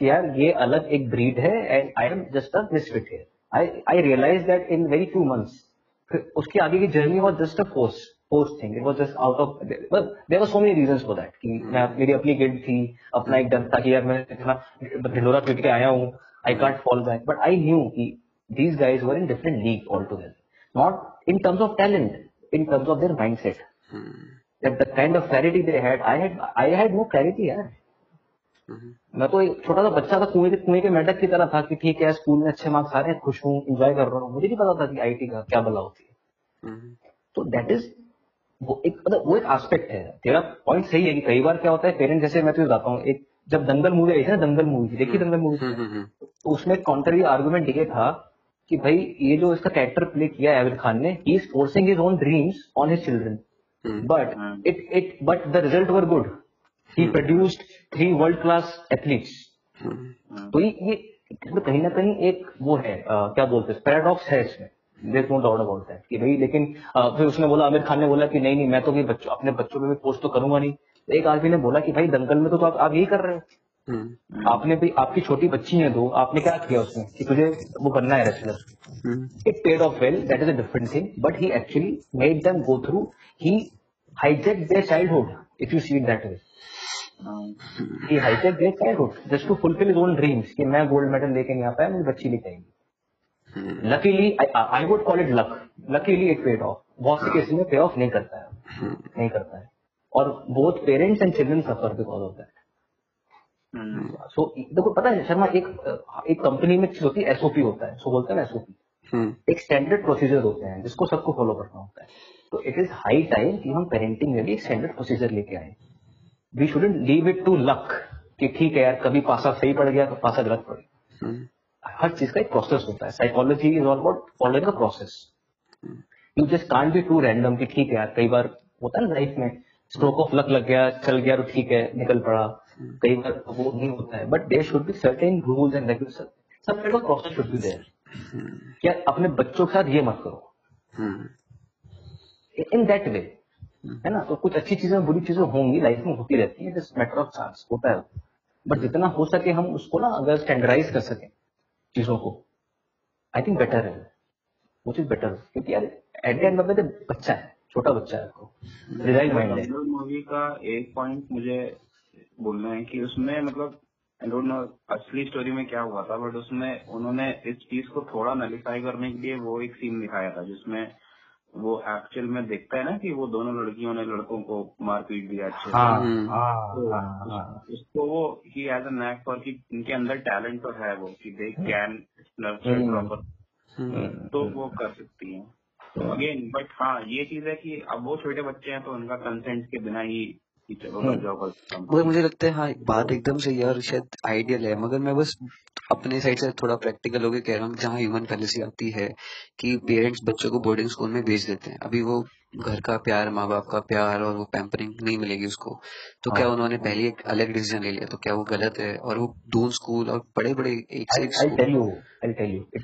कि यार ये अलग एक ब्रीड है and I am just a misfit here I I realise that in very few months फिर उसकी आगे की journey was just a force force thing it was just out of there are so many reason for that कि मैं मेरी अपनी guild थी अपना एक डर था कि यार मैं इतना ढिंडोरा पीट के आया हूँ I can't fall back but I knew कि these guys were in different league altogether. Not in terms of talent, in terms of their mindset. Hmm. That the kind of clarity they had, I had I had no clarity यार. Hmm. मैं तो एक छोटा सा बच्चा था कुएँ के कुएँ के मेढक की तरह था कि ठीक है स्कूल में अच्छे मार्क्स आ रहे हैं खुश हूँ इंजॉय कर रहा हूँ। मुझे नहीं पता था कि आईटी का क्या बला होती है। hmm. तो दैट इज़ वो एक मतलब वो एक एस्पेक्ट है। तेरा पॉइंट सही है कि कई बार क्या होता है पेरेंट्स जैसे मैं तो बताता हूँ एक जब दंगल मूवी आई थी ना दंगल मूवी देखी दंगल मूवी तो उसमें काउंटर आर्गूमेंट ये था कि भाई ये जो इसका कैरेक्टर प्ले किया है आमिर खान ने he is forcing his own dreams on his children but it it but the result were good he produced three world class athletes तो ये कहीं ना कहीं एक वो है आ, क्या बोलते हैं पैराडॉक्स है इसमें। There no doubt about that कि भाई लेकिन आ, फिर उसने बोला आमिर खान ने बोला कि नहीं नहीं मैं तो भी बच्चों अपने बच्चों पे भी पोस्ट तो करूँगा नहीं। एक आदमी ने बोला कि भाई दंगल में तो, तो आप, आप यही कर रहे हो। हम्म। आपने भी आपकी छोटी बच्ची है दो आपने क्या किया उसमें कि तुझे वो बनना है wrestler it paid off well that is a different thing but he actually made them go through he hijacked their childhood if you see it that way he hijacked their childhood just to fulfil his own dreams कि मैं gold medal लेके नहीं आ पाया मेरी बच्ची लेके आएगी luckily I would call it luck luckily it paid off बहुत से केसेस में पे ऑफ़ नहीं करता है। Hmm. नहीं करता है। और both parents and children suffer because of that so. देखो पता है शर्मा एक एक कंपनी में चीज़ होती है एसओपी होता है। सो बोलते हैं ना एसओपी hmm. एक स्टैंडर्ड प्रोसीजर होते हैं जिसको सबको फॉलो करना होता है। तो इट इज़ हाई टाइम कि हम पेरेंटिंग में भी एक स्टैंडर्ड प्रोसीजर लेके आए। We shouldn't leave it to luck कि ठीक है यार कभी पासा सही पड़ गया तो पासा गलत पड़ गया। hmm. हर चीज़ का एक प्रोसेस होता है। Psychology is all about following a process you just can't be too random कि ठीक है यार कई बार होता है ना लाइफ में स्ट्रोक ऑफ़ लक लग गया चल गया तो ठीक है निकल पड़ा। कई बार वो नहीं होता है। But there should be certain rules and regulation सब kind of process should be there क्या अपने बच्चों के साथ ये मत करो। इन दैट वे है ना? तो कुछ अच्छी चीज़ें, बुरी चीज़ें होंगी लाइफ में होती रहती है मैटर ऑफ़ चांस होता है बट जितना हो सके हम उसको ना अगर स्टैंडर्डाइज कर सके चीज़ों को आई थिंक बेटर है। वो चीज़ बेटर क्योंकि यार at the end of the बच्चा है, छोटा बच्चा है आपको माइंड है। मूवी का एक पॉइंट मुझे बोलना है कि उसमें मतलब नो असली स्टोरी में क्या हुआ था बट उसमें उन्होंने इस चीज़ को थोड़ा नलीफाई करने के लिए वो एक सीन दिखाया था, जिसमें वो एक्चुअल में देखता है ना कि वो दोनों लड़कियों ने लड़कों को मार पीट दिया अच्छे हाँ। हाँ, तो हाँ, हाँ, उसको वो ही एज अ नैक फॉर कि इनके अंदर टैलेंट तो है वो कि दे कैन प्रॉपर तो वो कर सकती है। तो अगेन बट हाँ ये चीज़ है कि अब वो छोटे बच्चे हैं तो उनका कंसेंट के बिना ही मगर मुझे लगता है हाँ बात एकदम सही है और शायद आइडियल है मगर मैं बस अपने साइड से थोड़ा प्रैक्टिकल होकर कह रहा हूँ जहाँ ह्यूमन फैलिसी आती है कि पेरेंट्स बच्चों को बोर्डिंग स्कूल में भेज देते हैं। अभी वो घर का प्यार माँ बाप का प्यार और वो पैम्परिंग नहीं मिलेगी उसको। तो क्या हाँ। उन्होंने पहले एक अलग डिसीज़न ले लिया? तो क्या वो गलत है? और वो दून स्कूल और बड़े बड़े एक से इट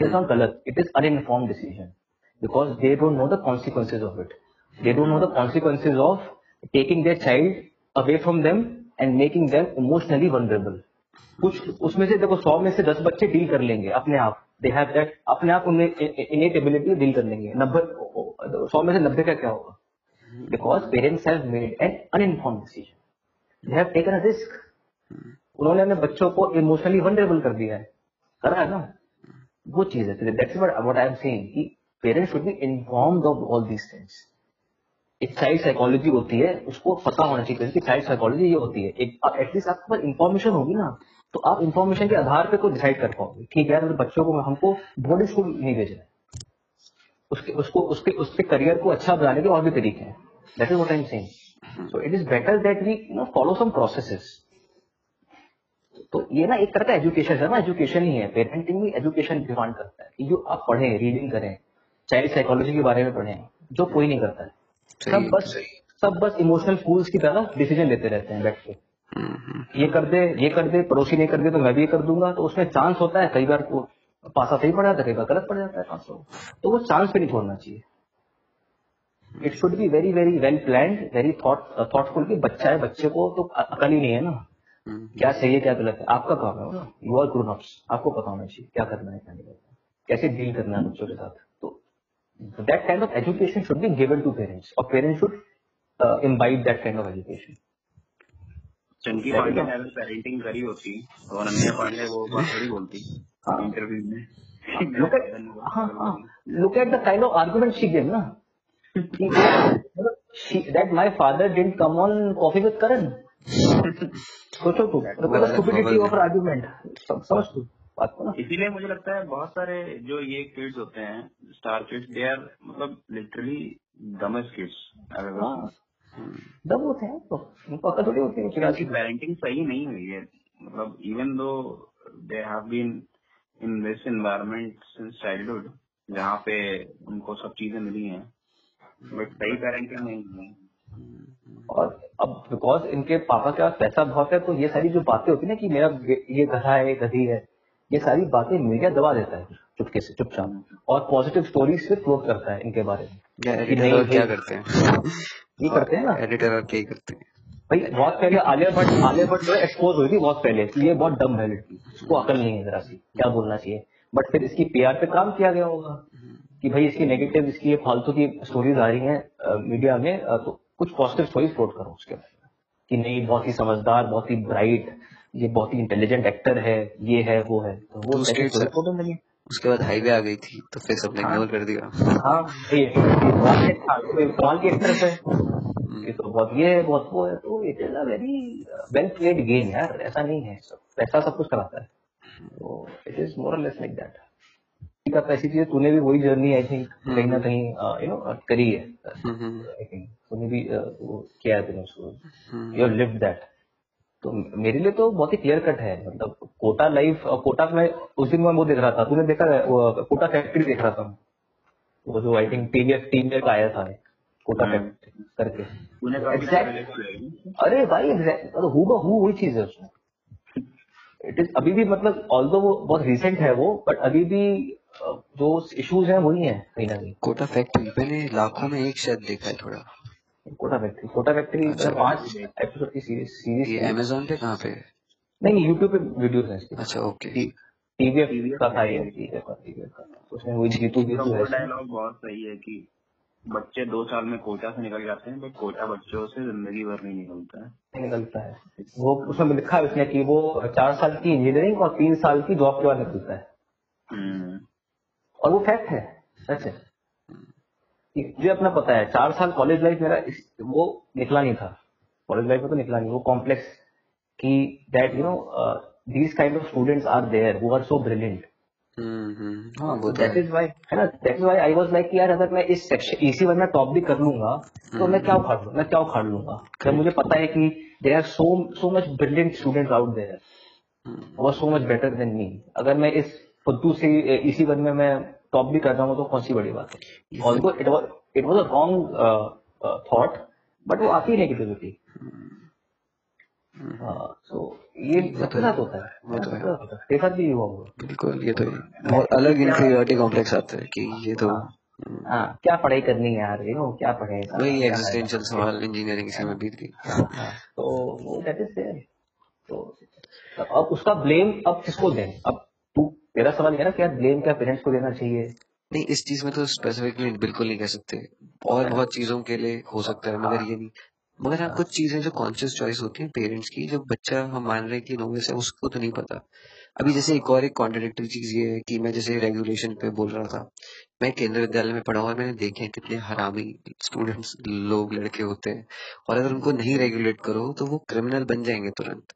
इज़ नॉट गलत. It is uninform decision because they don't know the consequences of it they don't know the consequences of taking their child away from them and making them emotionally vulnerable कुछ उसमें से देखो, सौ में से दस बच्चे डील कर लेंगे अपने आप। दे हैव दैट अपने आप उनमें इनेट एबिलिटी डील कर लेंगे। नब्बे सौ में से नब्बे का क्या होगा? Because parents have made an uninform decision they have taken a risk उन्होंने अपने बच्चों को इमोशनली वनरेबल कर दिया है। करा है ना? वो चीज़ है। That's what I am saying कि parents should be informed of all these things एक चाइल्ड साइकोलॉजी होती है, उसको पता होना चाहिए कि चाइल्ड साइकोलॉजी ये होती है। एक एटलीस्ट आपके पास इन्फॉर्मेशन होगी ना तो आप इन्फॉर्मेशन के आधार पे डिसाइड कर पाओगे, ठीक है बच्चों को, हमको बोर्डिंग स्कूल नहीं भेजना उसके, उसको, उसके उसके करियर को अच्छा बनाने के और भी तरीके हैं। That is what I am saying so it is better that we you know follow some processes तो ये ना एक तरह का एजुकेशन है ना एजुकेशन ही है। पेरेंटिंग भी एजुकेशन डिमांड करता है कि जो आप पढ़ें रीडिंग करें चाइल्ड साइकोलॉजी के बारे में पढ़ें, जो कोई नहीं करता है। सब बस सब बस इमोशनल फूल्स की तरह डिसीज़न लेते रहते हैं बैठ के ये कर दे ये कर दे पड़ोसी नहीं कर दे तो मैं भी ये कर दूँगा तो उसमें चांस होता है कई बार वो पासा सही पड़ जाता है कई बार गलत पड़ जाता है पास तो वो चांस पे नहीं छोड़ना चाहिए। It should be very very well plan very thought thoughtful कि बच्चा है बच्चे को तो अकल ही नहीं है ना। हम्म, क्या सही है क्या गलत है आपका काम है यू आर ग्रोन आपको पता होना चाहिए क्या करना है क्या नहीं करना कैसे डील करना है बच्चों के साथ। that kind of education should be given to parents or parents should uh, imbibe that kind of education. Chunky Pandey ने पेरेंटिंग करी होती और अन्या पांडे वो बात थोड़ी बोलती हाँ। इंटरव्यू में। Look at look at the kind of argument she give ना। That my father didn't come on coffee with Karan सोचो to the stupidity of argument समझ तू। बात को ना। इसीलिए मुझे लगता है बहुत सारे जो ये किड्स होते हैं स्टार किड्स दे आर मतलब लिटरली डमेस्ट किड्स दम होते हैं तो उनको अकल थोड़ी होती है। उनकी पेरेंटिंग सही नहीं हुई है। मतलब even though they have been in this environment since childhood जहाँ पे उनको सब चीज़ें मिली हैं बट सही पेरेंटिंग नहीं हुई और अब बिकॉज़ इनके पापा के पास पैसा बहुत है तो ये सारी जो बातें होती है ना कि मेरा ये गधा है गधी है ये सारी बातें मीडिया दबा देता है चुपके से चुपचाप। और पॉजिटिव स्टोरीज से फ्लोट करता है इनके बारे में। क्या करते हैं? ये करते हैं ना। एडिटर और क्या करते हैं? भाई बहुत पहले आलिया भट्ट आलिया भट्ट जो एक्सपोज हुई थी बहुत पहले ये बहुत डम है लड़की उसको अकल नहीं है जरा सी क्या बोलना चाहिए? बट फिर इसकी पीआर पे काम किया गया होगा कि भाई इसकी नेगेटिव इसकी फालतू की स्टोरीज आ रही हैं मीडिया में तो कुछ पॉजिटिव स्टोरीज फ्लोट करो उसके बारे में। कि नहीं बहुत ही समझदार बहुत ही ब्राइट ये बहुत ही इंटेलिजेंट एक्टर है ये है वो है। तो वो तो लगी उसके बाद हाईवे आ गई थी तो फिर सबने हाँ। इग्नोर कर दिया। हाँ ये के एक्ट्रेस है ये तो बहुत ये है बहुत वो है तो it is a very well played game यार ऐसा नहीं है सब। पैसा सब कुछ कराता है। तो it is more less like that ऐसी चीज़ तूने भी वही जर्नी आई थिंक कहीं ना कहीं यू नो करी है। हम्म, हम्म, आई थिंक तूने भी uh, वो किया है तूने उसको हम्म, यू लिव दैट तो मेरे लिए तो बहुत ही क्लियर कट है। मतलब कोटा लाइफ कोटा में उस दिन मैं वो देख रहा था। तूने देखा वो कोटा फैक्ट्री देख रहा था वो जो आई थिंक टीवीएफ टीवीएफ का आया था कोटा। फैक्ट्री करके। है। अरे भाई मतलब हु हु वही चीज़ है उसमें। इट इज़ अभी भी मतलब ऑल्दो वो बहुत रिसेंट है वो बट अभी भी जो इश्यूज़ हैं वही है कहीं ना कहीं। कोटा फैक्ट्री मैंने लाखों में एक शायद देखा है थोड़ा। कोटा फैक्ट्री कोटा फैक्ट्री अच्छा। पाँच एपिसोड की सीरीज़ सीरीज़ ये अमेजोन पे कहाँ पे? है? नहीं नहीं यूट्यूब पे वीडियोस हैं इसकी। अच्छा ओके। टीवी टीवीएफ का था ये TVF का TVF का। उसमें वही जीतू जीतू है। डायलॉग बहुत सही है कि बच्चे दो साल में कोटा से निकल जाते हैं बट कोटा बच्चों से ज़िंदगी भर नहीं निकलता है। निकलता है। वो उसमें लिखा है उसने कि वो चार साल की इंजीनियरिंग और तीन साल की जॉब के बाद निकलता है। हम्म, और वो फैक्ट है सच है। मुझे अपना पता है चार साल कॉलेज लाइफ मेरा इस, वो निकला नहीं था। कॉलेज लाइफ में तो निकला नहीं वो कॉम्प्लेक्स कि that you know these kind of students are there who are so brilliant hmm, hmm, वो तो दैट इज़ वाई है ना that is why I was like यार अगर मैं इस सेक्शन इसी वन में टॉप भी कर लूँगा तो मैं क्या उखाड़ लूँ मैं क्या उखाड़ लूँगा? जब मुझे पता है कि there are so so much brilliant students out there hmm, वो so much better than me अगर मैं इस फुद्दू से इसी वन में मैं टॉप भी कर रहा हूँ तो कौन सी बड़ी बात है? It was it was a wrong thought but वो आती है नेगेटिविटी सो ये सबके साथ होता है। वो तो है। सबके साथ होता है। तेरे साथ भी हुआ होगा। बिल्कुल ये तो है। बहुत अलग इन्फीरियोरिटी कॉम्प्लेक्स आता है कि ये तो हम्म, हाँ क्या पढ़ाई करनी है यार? यू नो क्या पढ़े वही एग्जिस्टेंशियल सवाल इंजीनियरिंग से में बीत गई हाँ, हाँ, तो वो दैट इज़ देयर तो अब उसका ब्लेम अब किसको दें? अब तेरा सवाल ये ना कि यार ब्लेम क्या पेरेंट्स को देना चाहिए। नहीं इस चीज़ में तो स्पेसिफिकली बिल्कुल नहीं कह सकते। और बहुत चीज़ों के लिए हो सकता है मगर ये नहीं। मगर हाँ कुछ चीज़ें जो कॉन्शियस चॉइस होती है पेरेंट्स की जो बच्चा हम मान रहे हैं कि नोवेस है उसको तो नहीं पता। अभी जैसे एक और एक कॉन्ट्रडिक्टरी चीज़ ये है कि मैं जैसे रेगुलेशन पे बोल रहा था मैं केंद्रीय विद्यालय में पढ़ा हुआ और मैंने देखे हैं कितने हरामी स्टूडेंट्स लोग लड़के होते हैं। और अगर उनको नहीं रेगुलेट करो तो वो क्रिमिनल बन जाएँगे तुरंत।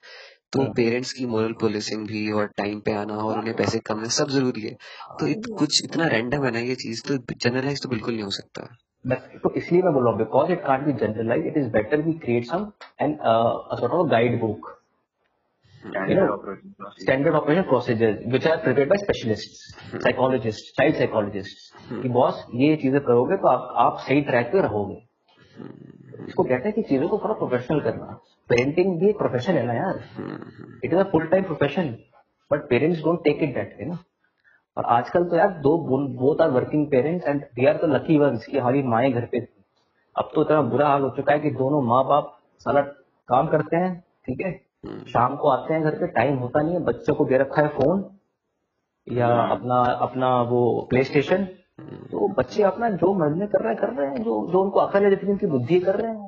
तो हम्म। पेरेंट्स की मोरल पुलिसिंग भी और टाइम पे आना और उन्हें पैसे कम देना सब ज़रूरी है। तो इत, कुछ इतना रैंडम है ना ये चीज़ तो जनरलाइज तो बिल्कुल नहीं हो सकता। तो इसलिए मैं बोल रहा हूँ because it can't be generalise it is better we create some and sort of guide book standard operation procedure. Which are procedures which are psychologist child psychologists. कि बॉस ये चीज़ें करोगे तो आप आप सही ट्रैक पे रहोगे। इसको कहते हैं कि चीज़ों को थोड़ा प्रोफेशनल करना। पेरेंटिंग भी एक प्रोफेशन है ना यार। It is a full time profession but parents don't take it that way ना। और आजकल तो यार though both are working parents and they are the lucky ones कि हमारी माएँ घर पे। थी अब तो इतना बुरा हाल हो चुका है कि दोनों माँ बाप सारा काम करते हैं ठीक है? हम्म, शाम को आते हैं घर पे टाइम होता नहीं है बच्चों को दे रखा है फ़ोन या हाँ। अपना अपना वो प्ले स्टेशन हम्म, तो बच्चे अपना जो मन में कर रहे हैं कर रहे हैं जो जो उनको अकल है जितनी उनकी बुद्धि कर रहे हैं।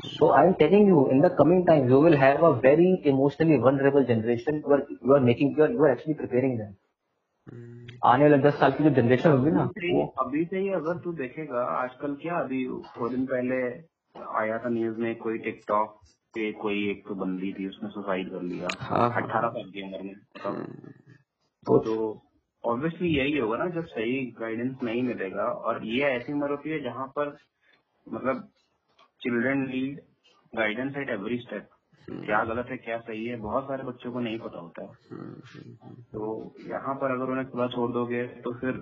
So I'm telling you, in the coming time, you will have a very emotionally vulnerable generation. You are, you are making, you are, you are actually preparing them. हम्म, आने वाले दस साल की जो जनरेशन होगी ना अभी से वो अभी से ही अगर तू देखेगा आजकल क्या अभी थोड़े दिन पहले आया था न्यूज़ में कोई टिकटॉक पे कोई एक तो बंदी थी उसने सुसाइड कर लिया। हाँ हाँ। अठारह साल की उम्र में हम्म, तो तो ऑब्वियसली यही होगा ना जब सही गाइडेंस नहीं मिलेगा। और ये ऐसी उम्र होती है जहाँ पर मतलब children need guidance at every step. क्या गलत है क्या सही है बहुत सारे बच्चों को नहीं पता होता। है हम्म, हम्म, तो यहाँ पर अगर उन्हें खुला छोड़ दोगे तो फिर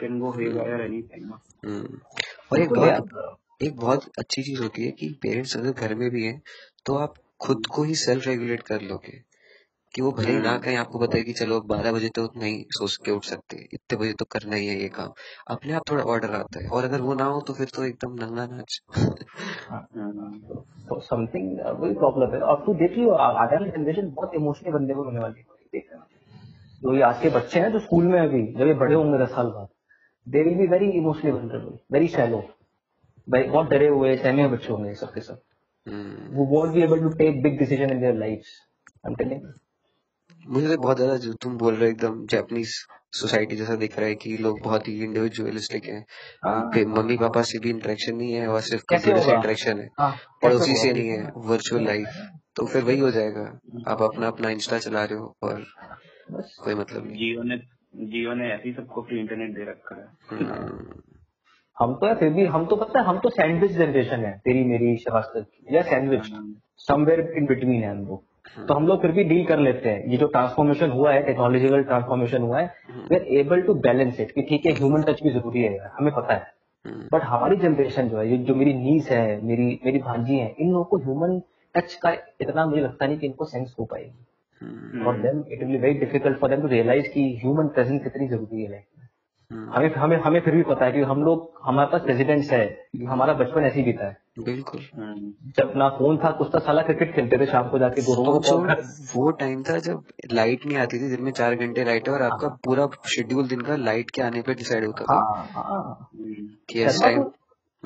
can go here anything hmm. और एक बहुत एक बहुत अच्छी चीज़ होती है कि पेरेंट्स अगर घर में भी हैं तो आप खुद को ही सेल्फ रेगुलेट कर लोगे। कि वो भले ही ना कहीं आपको है कि चलो बारह बजे तो नहीं सोच के उठ सकते इतने बजे तो करना ही है ये काम। अपने आप थोड़ा ऑर्डर आता है और अगर वो ना हो तो फिर तो एकदम नंगा नाच। तो समथिंग वही प्रॉब्लम है। अब तू देख लियो आ- आने वाली जनरेशन बहुत इमोशनल बनने को होने वाली है। जो ये आज के बच्चे हैं जो स्कूल में अभी जब ये बड़े होंगे दस साल बाद they will be very emotionally vulnerable very shallow भाई बहुत डरे हुए सहमे हुए बच्चे होंगे ये सब। हम्म, वो won't be able to take big decision in their life I am telling मुझे तो बहुत ज़्यादा जो तुम बोल रहे हो एकदम जैपनीज सोसाइटी जैसा दिख रहा है कि लोग बहुत ही इंडिविजुअलिस्टिक हैं। उनके मम्मी पापा से भी इंटरेक्शन नहीं है और सिर्फ़ कैसे कंप्यूटर से होगा? इंटरेक्शन है। हाँ पड़ोसी से नहीं है वर्चुअल लाइफ तो फिर वही हो जाएगा। आप अपना अपना इंस्टा चला रहे हो और कोई मतलब नहीं। जियो ने जियो ने ऐसे ही सबको फ्री इंटरनेट दे रखा है। हम्म, हम तो है फिर भी हम तो पता है हम तो सैंडविच जनरेशन है तेरी मेरी की। या सैंडविच समवेयर इन बिटवीन है हम लोग। तो हम लोग फिर भी डील कर लेते हैं। ये जो ट्रांसफॉर्मेशन हुआ है टेक्नोलॉजिकल ट्रांसफॉर्मेशन हुआ है we are able to balance it कि ठीक है ह्यूमन टच भी ज़रूरी है हमें पता है। हम्म, बट हमारी जनरेशन जो है ये जो मेरी नीस है मेरी मेरी भांजी है इन लोगों को ह्यूमन टच का इतना मुझे लगता नहीं कि इनको सेंस हो पाएगी। हम्म, for them it will be very difficult for them to realise कि ह्यूमन प्रेजेंस कितनी ज़रूरी है। लाइफ में हम्म, हमें हमें हमें फिर भी पता है कि हम लोग हमारे पास रेजिडेंट्स है हमारा बचपन ऐसे ही बीता है। बिल्कुल। हम्म, जब ना फ़ोन था कुछ तो साला क्रिकेट खेलते थे शाम को जाके दो और जो वो टाइम था जब लाइट नहीं आती थी दिन में चार घंटे लाइट है और आपका पूरा शेड्यूल दिन का लाइट के आने पर डिसाइड होता था। हाँ हाँ।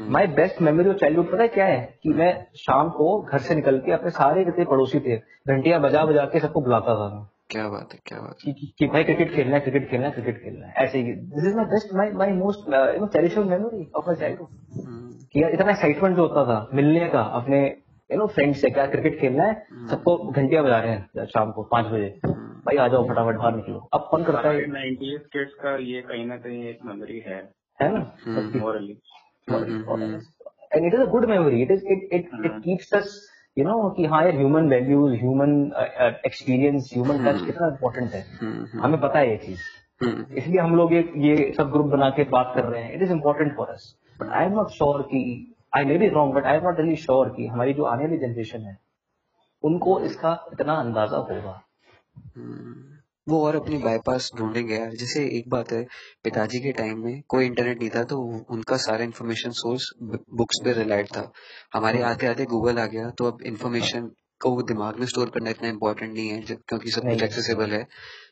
My best memory of childhood पता है क्या है? कि मैं शाम को घर से निकल के अपने सारे जितने पड़ोसी थे घंटिया बजा बजा के सबको बुलाता था क्या बात है क्या बात कि, कि, कि भाई क्रिकेट खेलना है क्रिकेट खेलना है क्रिकेट खेलना है। ऐसे ही। This is my best my my most you know cherishable memory of my childhood hmm, कि यार इतना एक्साइटमेंट जो होता था मिलने का अपने यू नो फ्रेंड से क्या क्रिकेट खेलना है सबको घंटियाँ बजा रहे हैं शाम को पाँच बजे। भाई आ जाओ फटाफट बाहर निकलो। अब कौन करता है? नाइनटीज किड्स का ये कहीं ना कहीं एक मेमोरी है। है ना? हम्म, morally hmm, hmm, and it is a good memory. It is it it, it no कि हाँ यार human values human experience human touch कितना इम्पोर्टेंट है। हम्म, हम्म, हमें पता है ये चीज़। हम्म, इसलिए हम लोग ये ये सब ग्रुप बना के बात कर रहे हैं। It is important for us but I am not sure की I may be wrong but I am not really sure की हमारी जो आने वाली जनरेशन है उनको इसका इतना अंदाज़ा होगा। वो और अपनी बाईपास ढूंढेंगे यार। जैसे एक बात है पिताजी के टाइम में कोई इंटरनेट नहीं था तो उनका सारा इन्फॉर्मेशन सोर्स बुक्स पे रिलायड था। हमारे आते आते गूगल आ गया तो अब इन्फॉर्मेशन को वो दिमाग में स्टोर करना इतना इम्पोर्टेंट नहीं है जब- क्योंकि सब कुछ एक्सेसिबल है।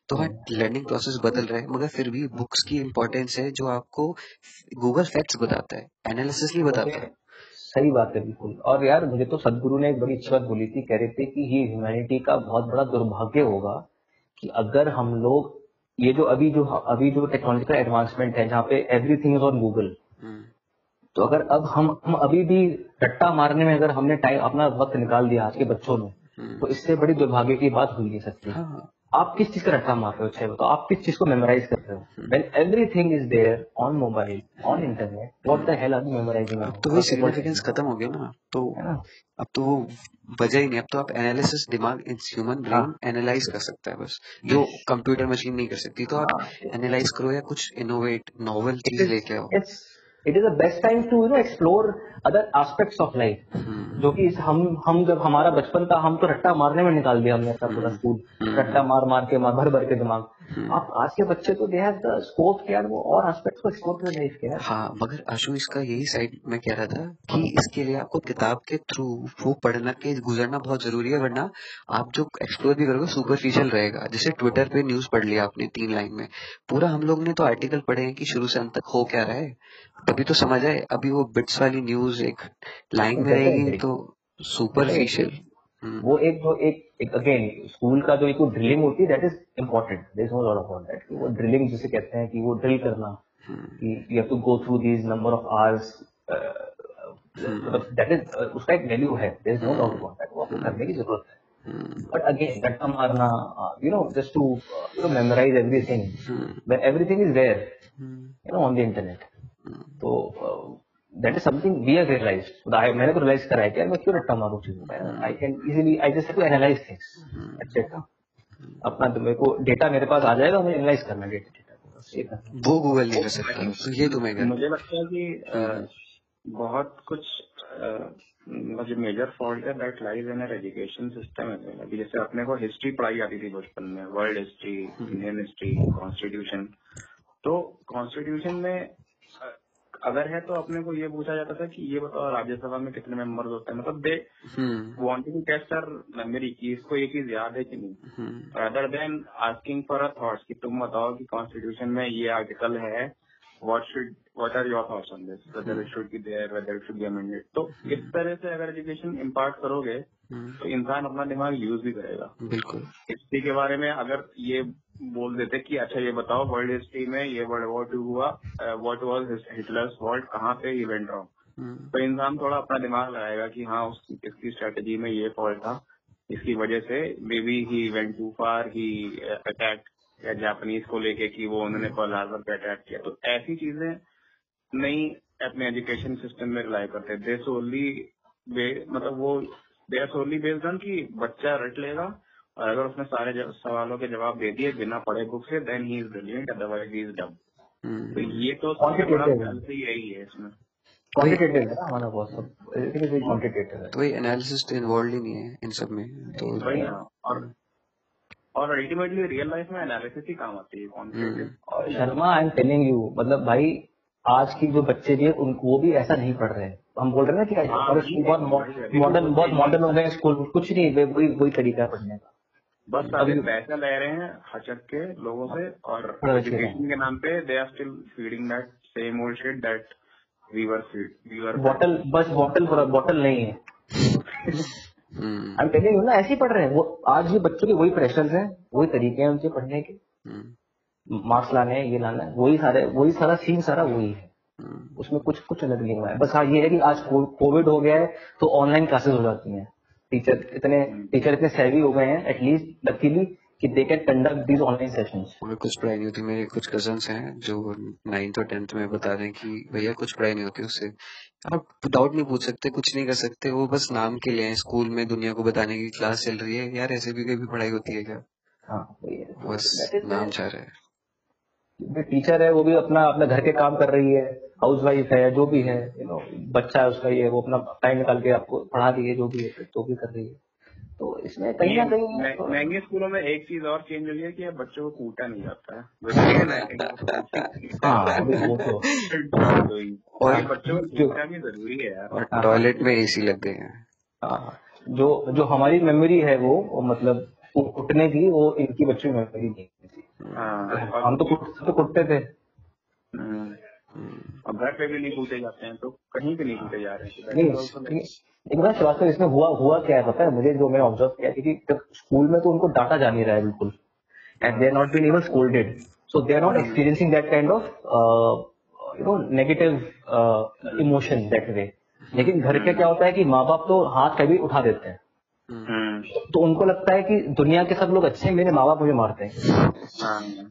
तो हाँ लर्निंग प्रोसेस बदल रहा है मगर फिर भी बुक्स की इम्पोर्टेंस है जो आपको गूगल फैक्ट्स बताता है एनालिसिस नहीं बताता है। सही बात है बिल्कुल। और यार मुझे तो सदगुरु ने एक बड़ी अच्छी बात बोली थी कह रहे थे कि ये ह्यूमैनिटी का बहुत बड़ा दुर्भाग्य होगा कि अगर हम लोग ये जो अभी जो अभी जो टेक्नोलॉजिकल एडवांसमेंट है जहाँ पे एवरीथिंग इज़ ऑन गूगल तो अगर अब हम हम अभी भी रट्टा मारने में अगर हमने टाइम अपना वक्त निकाल दिया आज के बच्चों ने हम्म, तो इससे बड़ी दुर्भाग्य की बात हो है सच्ची हाँ। आप किस चीज़ का रट्टा मार रहे हो छह तो आप किस चीज़ को मेमोराइज कर रहे हो। When everything is there on mobile on internet what the hell are memorising तो वही सिग्निफिकेंस खत्म हो गया ना। तो अब तो वजह ही नहीं। अब तो आप एनालिसिस दिमाग ह्यूमन ब्रेन एनालाइज कर सकता है बस। जो कंप्यूटर मशीन नहीं कर सकती तो आप एनालाइज करो या कुछ इनोवेट नॉवल चीज़ लेके आओ। is the best time to you know explore other aspects of life. हम्म, जो कि हम हम जब हमारा बचपन था हम तो रट्टा मारने में निकाल दिया हमने अपना पूरा स्कूल हम्म। रट्टा मार मार के मार भर भर के दिमाग। हम्म। आप आज के बच्चे तो दे हैव द स्कोप के यार वो और एस्पेक्ट्स को एक्सप्लोर कर लाइफ के हाँ मगर आशु इसका यही साइड मैं कह रहा था कि इसके लिए आपको किताब के थ्रू वो पढ़ना के गुजरना बहुत ज़रूरी है वरना आप जो एक्सप्लोर भी करोगे सुपरफिशियल रहेगा। जैसे ट्विटर पे न्यूज़ पढ़ लिया आपने तीन लाइन में पूरा हम लोग ने तो आर्टिकल पढ़े हैं कि शुरू से अंत तक हो क्या रहा है तभी तो समझ आए। अभी वो बिट्स वाली न्यूज़ एक लाइन में रहेगी तो सुपरफिशियल वो एक जो एक एक अगेन स्कूल का जो एक ड्रिलिंग होती है that is important there is no lot about that वो ड्रिलिंग जिसे कहते हैं कि वो ड्रिल करना कि you have to go through these number of hours that is उसका एक वैल्यू है. There is no doubt about that वो आपको करने की ज़रूरत है. बट अगेन रट्टा मारना you know just to you know memorise everything everything. Is there you know on the internet. तो that is something we have realised मैंने तो रियलाइज़ करा है कि मैं क्यों रट्टा मारूं चीज़ों में I can easily I just to analyse things etcetera अपना तो मेरे को डेटा मेरे पास आ जाएगा मुझे एनालाइज करना डेटा डेटा वो गूगल नहीं कर सकता तो ये तो मैं मुझे लगता है कि बहुत कुछ जो मेजर फॉल्ट है that lies in education system है अभी जैसे अपने को हिस्ट्री पढ़ाई जाती थी बचपन में world history Indian history constitution तो कॉन्स्टिट्यूशन में अगर है तो अपने को ये पूछा जाता था कि ये बताओ राज्यसभा में कितने मेंबर्स होते हैं? मतलब they hmm. Wanted to test sir memory की इसको ये चीज़ याद है कि नहीं? हम्म। Then asking for a thoughts कि तुम बताओ कि कॉन्स्टिट्यूशन में ये आर्टिकल है what should what are your thoughts on this? Whether it should be there whether it should be amended. तो इस तरह से अगर एजुकेशन इम्पार्ट करोगे हम्म, तो इंसान अपना दिमाग यूज़ भी करेगा। बिल्कुल। हिस्ट्री के बारे में अगर ये बोल देते कि अच्छा ये बताओ वर्ल्ड हिस्ट्री में ये वर्ल्ड वॉर टू हुआ व्हाट वॉज़ हिटलर्स वॉल्ट कहाँ पे इवेंट रहा हम्म, तो इंसान थोड़ा अपना दिमाग लगाएगा कि हाँ उसकी इसकी स्ट्रेटेजी में ये फॉल्ट था। इसकी वजह से maybe he went too far he attack या जापानीज को लेके कि वो उन्होंने पर्ल हार्बर पे अटैक किया। तो ऐसी चीज़ें नहीं अपने एजुकेशन सिस्टम में रिलाई करते। दे सोली मतलब वो they are solely based on कि बच्चा रट लेगा और अगर उसने सारे सवालों के जवाब दे दिए बिना पढ़े बुक से then he is brilliant otherwise he is dumb तो ये तो. गलत ही यही है इसमें। है है। तो एनालिसिस तो इन्वॉल्व ही नहीं है इन सब में तो और और अल्टीमेटली रियल लाइफ में एनालिसिस ही काम आती है क्वांटिटेटिव और Sharma I am telling you मतलब भाई आज की जो बच्चे भी हैं, उनको वो भी ऐसा नहीं पढ़ रहे हैं। हम बोल रहे हैं ना कि हाँ, बहुत मॉडर्न बहुत मॉडर्न हो गए स्कूल कुछ नहीं वे- वही वही तरीका है पढ़ने का। बस अभी- पैसा ले रहे हैं हचक के लोगों से और एजुकेशन के नाम पे they are still feeding that same old shit that we were fed we were bottle बस बॉटल बॉटल नहीं है। Hmm, I am telling you ना ऐसे ही पढ़ रहे हैं। वो आज भी बच्चों के वही प्रेशर्स हैं वही तरीके हैं उनसे पढ़ने के। हम्म, मार्क्स लाने हैं ये लाना है वही सारे वही सारा सीन सारा वही है। हम्म, उसमें कुछ कुछ अलग नहीं हुआ है। बस हाँ ये है कि आज कोविड हो गया है तो ऑनलाइन क्लासेस हो जाती हैं। टीचर इतने टीचर इतने सैवी हो गए हैं एटलीस्ट लकीली कि they can conduct these online sessions हमें कुछ पढ़ाई नहीं होती मेरे कुछ कजन्स हैं जो नाइन्थ और टेंथ में बता रहे हैं कि भैया कुछ पढ़ाई नहीं होती उससे। आप डाउट नहीं पूछ सकते कुछ नहीं कर सकते वो बस नाम के लिए स्कूल में दुनिया को बताने की क्लास चल रही है। यार ऐसे भी कभी पढ़ाई होती है क्या? हाँ बस नाम चाह रहे है। टीचर है वो भी अपना अपने घर के काम कर रही है हाउस वाइफ है जो भी है यू नो बच्चा है उसका ये वो अपना टाइम निकाल के आपको पढ़ा रही है जो भी है तो भी कर रही है। तो इसमें कहीं ना कहीं महँगे स्कूलों में एक चीज़ और चेंज हुई है कि अब बच्चों को कूटा नहीं जाता है। और बच्चों को कूटना भी ज़रूरी है यार। और टॉयलेट में एसी लग गए हैं। हाँ, जो जो हमारी मेमोरी है वो मतलब उठने की वो इनकी बच्चों की मेमोरी नहीं हाँ। हम तो कुट तो कुटते थे। हम्म। हम्म, घर पे भी नहीं कूटे जाते हैं तो कहीं पे नहीं कूटे जा रहे हैं is also like- लेकिन श्रीवास्तव इसमें हुआ हुआ क्या है पता है? मुझे जो मैंने ऑब्ज़र्व किया क्योंकि जब स्कूल में तो उनको डाटा जा नहीं रहा है बिल्कुल। And they are not been even scolded so they are not experiencing that kind of you know negative emotion that way लेकिन घर पे क्या होता है कि माँ बाप तो हाथ कभी उठा देते हैं। हम्म। तो उनको लगता है कि दुनिया के सब लोग अच्छे हैं, मेरे माँ बाप मुझे मारते हैं।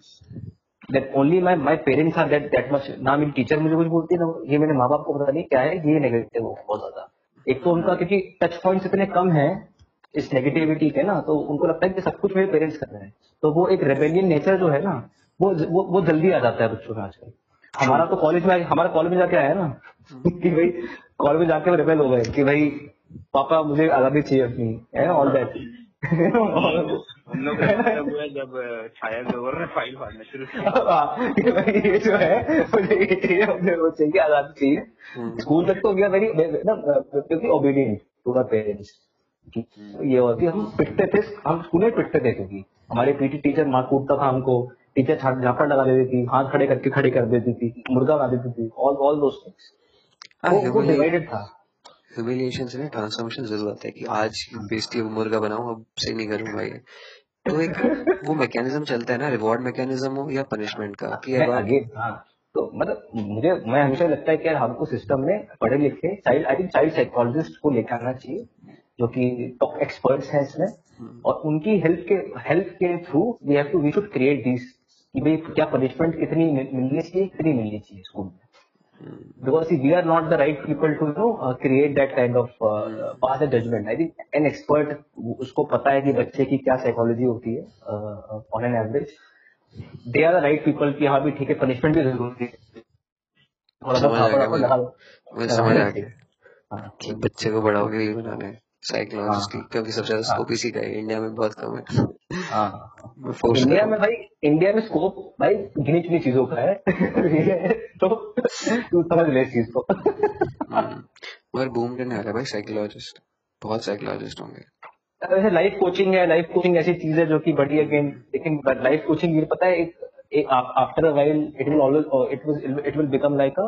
That only my my parents are that that much ना मेरी टीचर मुझे कुछ बोलती है ना, ये मेरे माँ बाप को पता नहीं क्या है, ये नेगेटिव बहुत ज़्यादा। एक तो उनका, क्योंकि टच पॉइंट्स इतने कम है, इस नेगेटिविटी के ना तो उनको लगता है कि सब कुछ मेरे पेरेंट्स कर रहे हैं। तो वो एक रेबेलियन नेचर जो है ना, वो वो वो जल्दी आ जाता है बच्चों में आजकल। हमारा तो कॉलेज में हमारा कॉलेज में जाके आया ना, कि भाई कॉलेज में जाके रेबेल हो गए, कि भाई पापा मुझे आज़ादी चाहिए अपनी है ऑल दैट हम लोग जब छाया ग्रोवर ने फ़ाइल फाड़ना शुरू किया। हाँ, ये जो है मुझे वो चाहिए आज़ादी चाहिए। हम्म, स्कूल तक तो गया वेरी क्योंकि ओबीडियंट टू पेरेंट्स ये होती हम पिटते थे हम स्कूल में पिटते थे क्योंकि हमारे पीटी टीचर मार कूटता था हमको। टीचर झापड़ लगा देती थी हाथ खड़े करके खड़े कर देती थी मुर्गा ला देती थी ऑल ऑल दोस थिंग्स वो वो डिवाइडेड था। ह्यूमिलिएशन से ना ट्रांसफॉर्मेशन ज़रूर आता है कि आज अब मुर्गा बनाऊँ अब से नहीं करूँगा ये तो एक वो मैकेनिज्म चलता है ना रिवॉर्ड मैकेनिज्म हो या पनिशमेंट का। कि अगेन हाँ तो मतलब मुझे मैं हमेशा लगता है कि यार हमको सिस्टम में पढ़े लिखे child I think child psychologist को लेकर आना चाहिए जो कि टॉप एक्सपर्ट्स हैं इसमें और उनकी हेल्प के हेल्प के through we have to we should create this कि भाई क्या पनिशमेंट कितनी मिलनी चाहिए कितनी मिलनी चाहिए स्कूल में। Because see, we are not the right people to you know uh, create that kind of uh, pass a judgment. I think an expert उसको पता है कि बच्चे की क्या साइकोलॉजी होती है on an average they are the right people कि हाँ भी ठीक है पनिशमेंट भी ज़रूरी है. हाँ। कि बच्चे को बड़ा होकर यही बनाना है साइकोलॉजिस्ट हाँ। क्योंकि सबसे ज़्यादा हाँ। स्कोप इसी का है इंडिया में बहुत कम है। हाँ। इंडिया में भाई इंडिया में स्कोप भाई गिनी चुनी चीज़ों का है। तो तू समझ ले इस चीज़ को। हम्म, मगर बूम करने वाला है भाई साइकोलॉजिस्ट बहुत साइकोलॉजिस्ट होंगे। वैसे लाइफ कोचिंग है लाइफ कोचिंग ऐसी चीज़ है जो कि बड़ी अगेन लेकिन लाइफ कोचिंग ये पता है एक after a while it will always it will it will become like a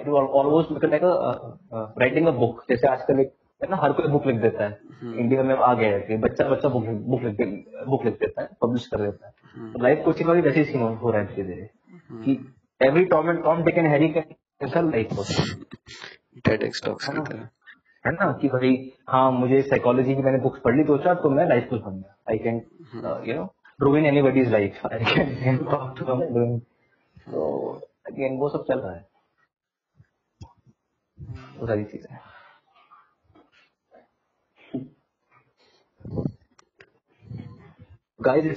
it will almost become like a writing a book जैसे आजकल एक है ना हर कोई बुक लिख देता है। हम्म, इंडिया में आ गया है कि बच्चा बच्चा बुक बुक लिख बुक लिख देता है पब्लिश कर देता है। हम्म, लाइफ कोचिंग का भी वैसे ही सीन हो रहा है धीरे धीरे। कि हम्म। Every Tom and Tom Dick and Harry can life coaching है ना? है। कि भाई हाँ मुझे साइकोलॉजी की मैंने बुक्स पढ़ ली दो चार तो मैं लाइफ कोच बन गया। I can you know ruin anybody's life I can talk to them doing तो अगेन वो सब चल रहा है। वो सारी चीज़ें guys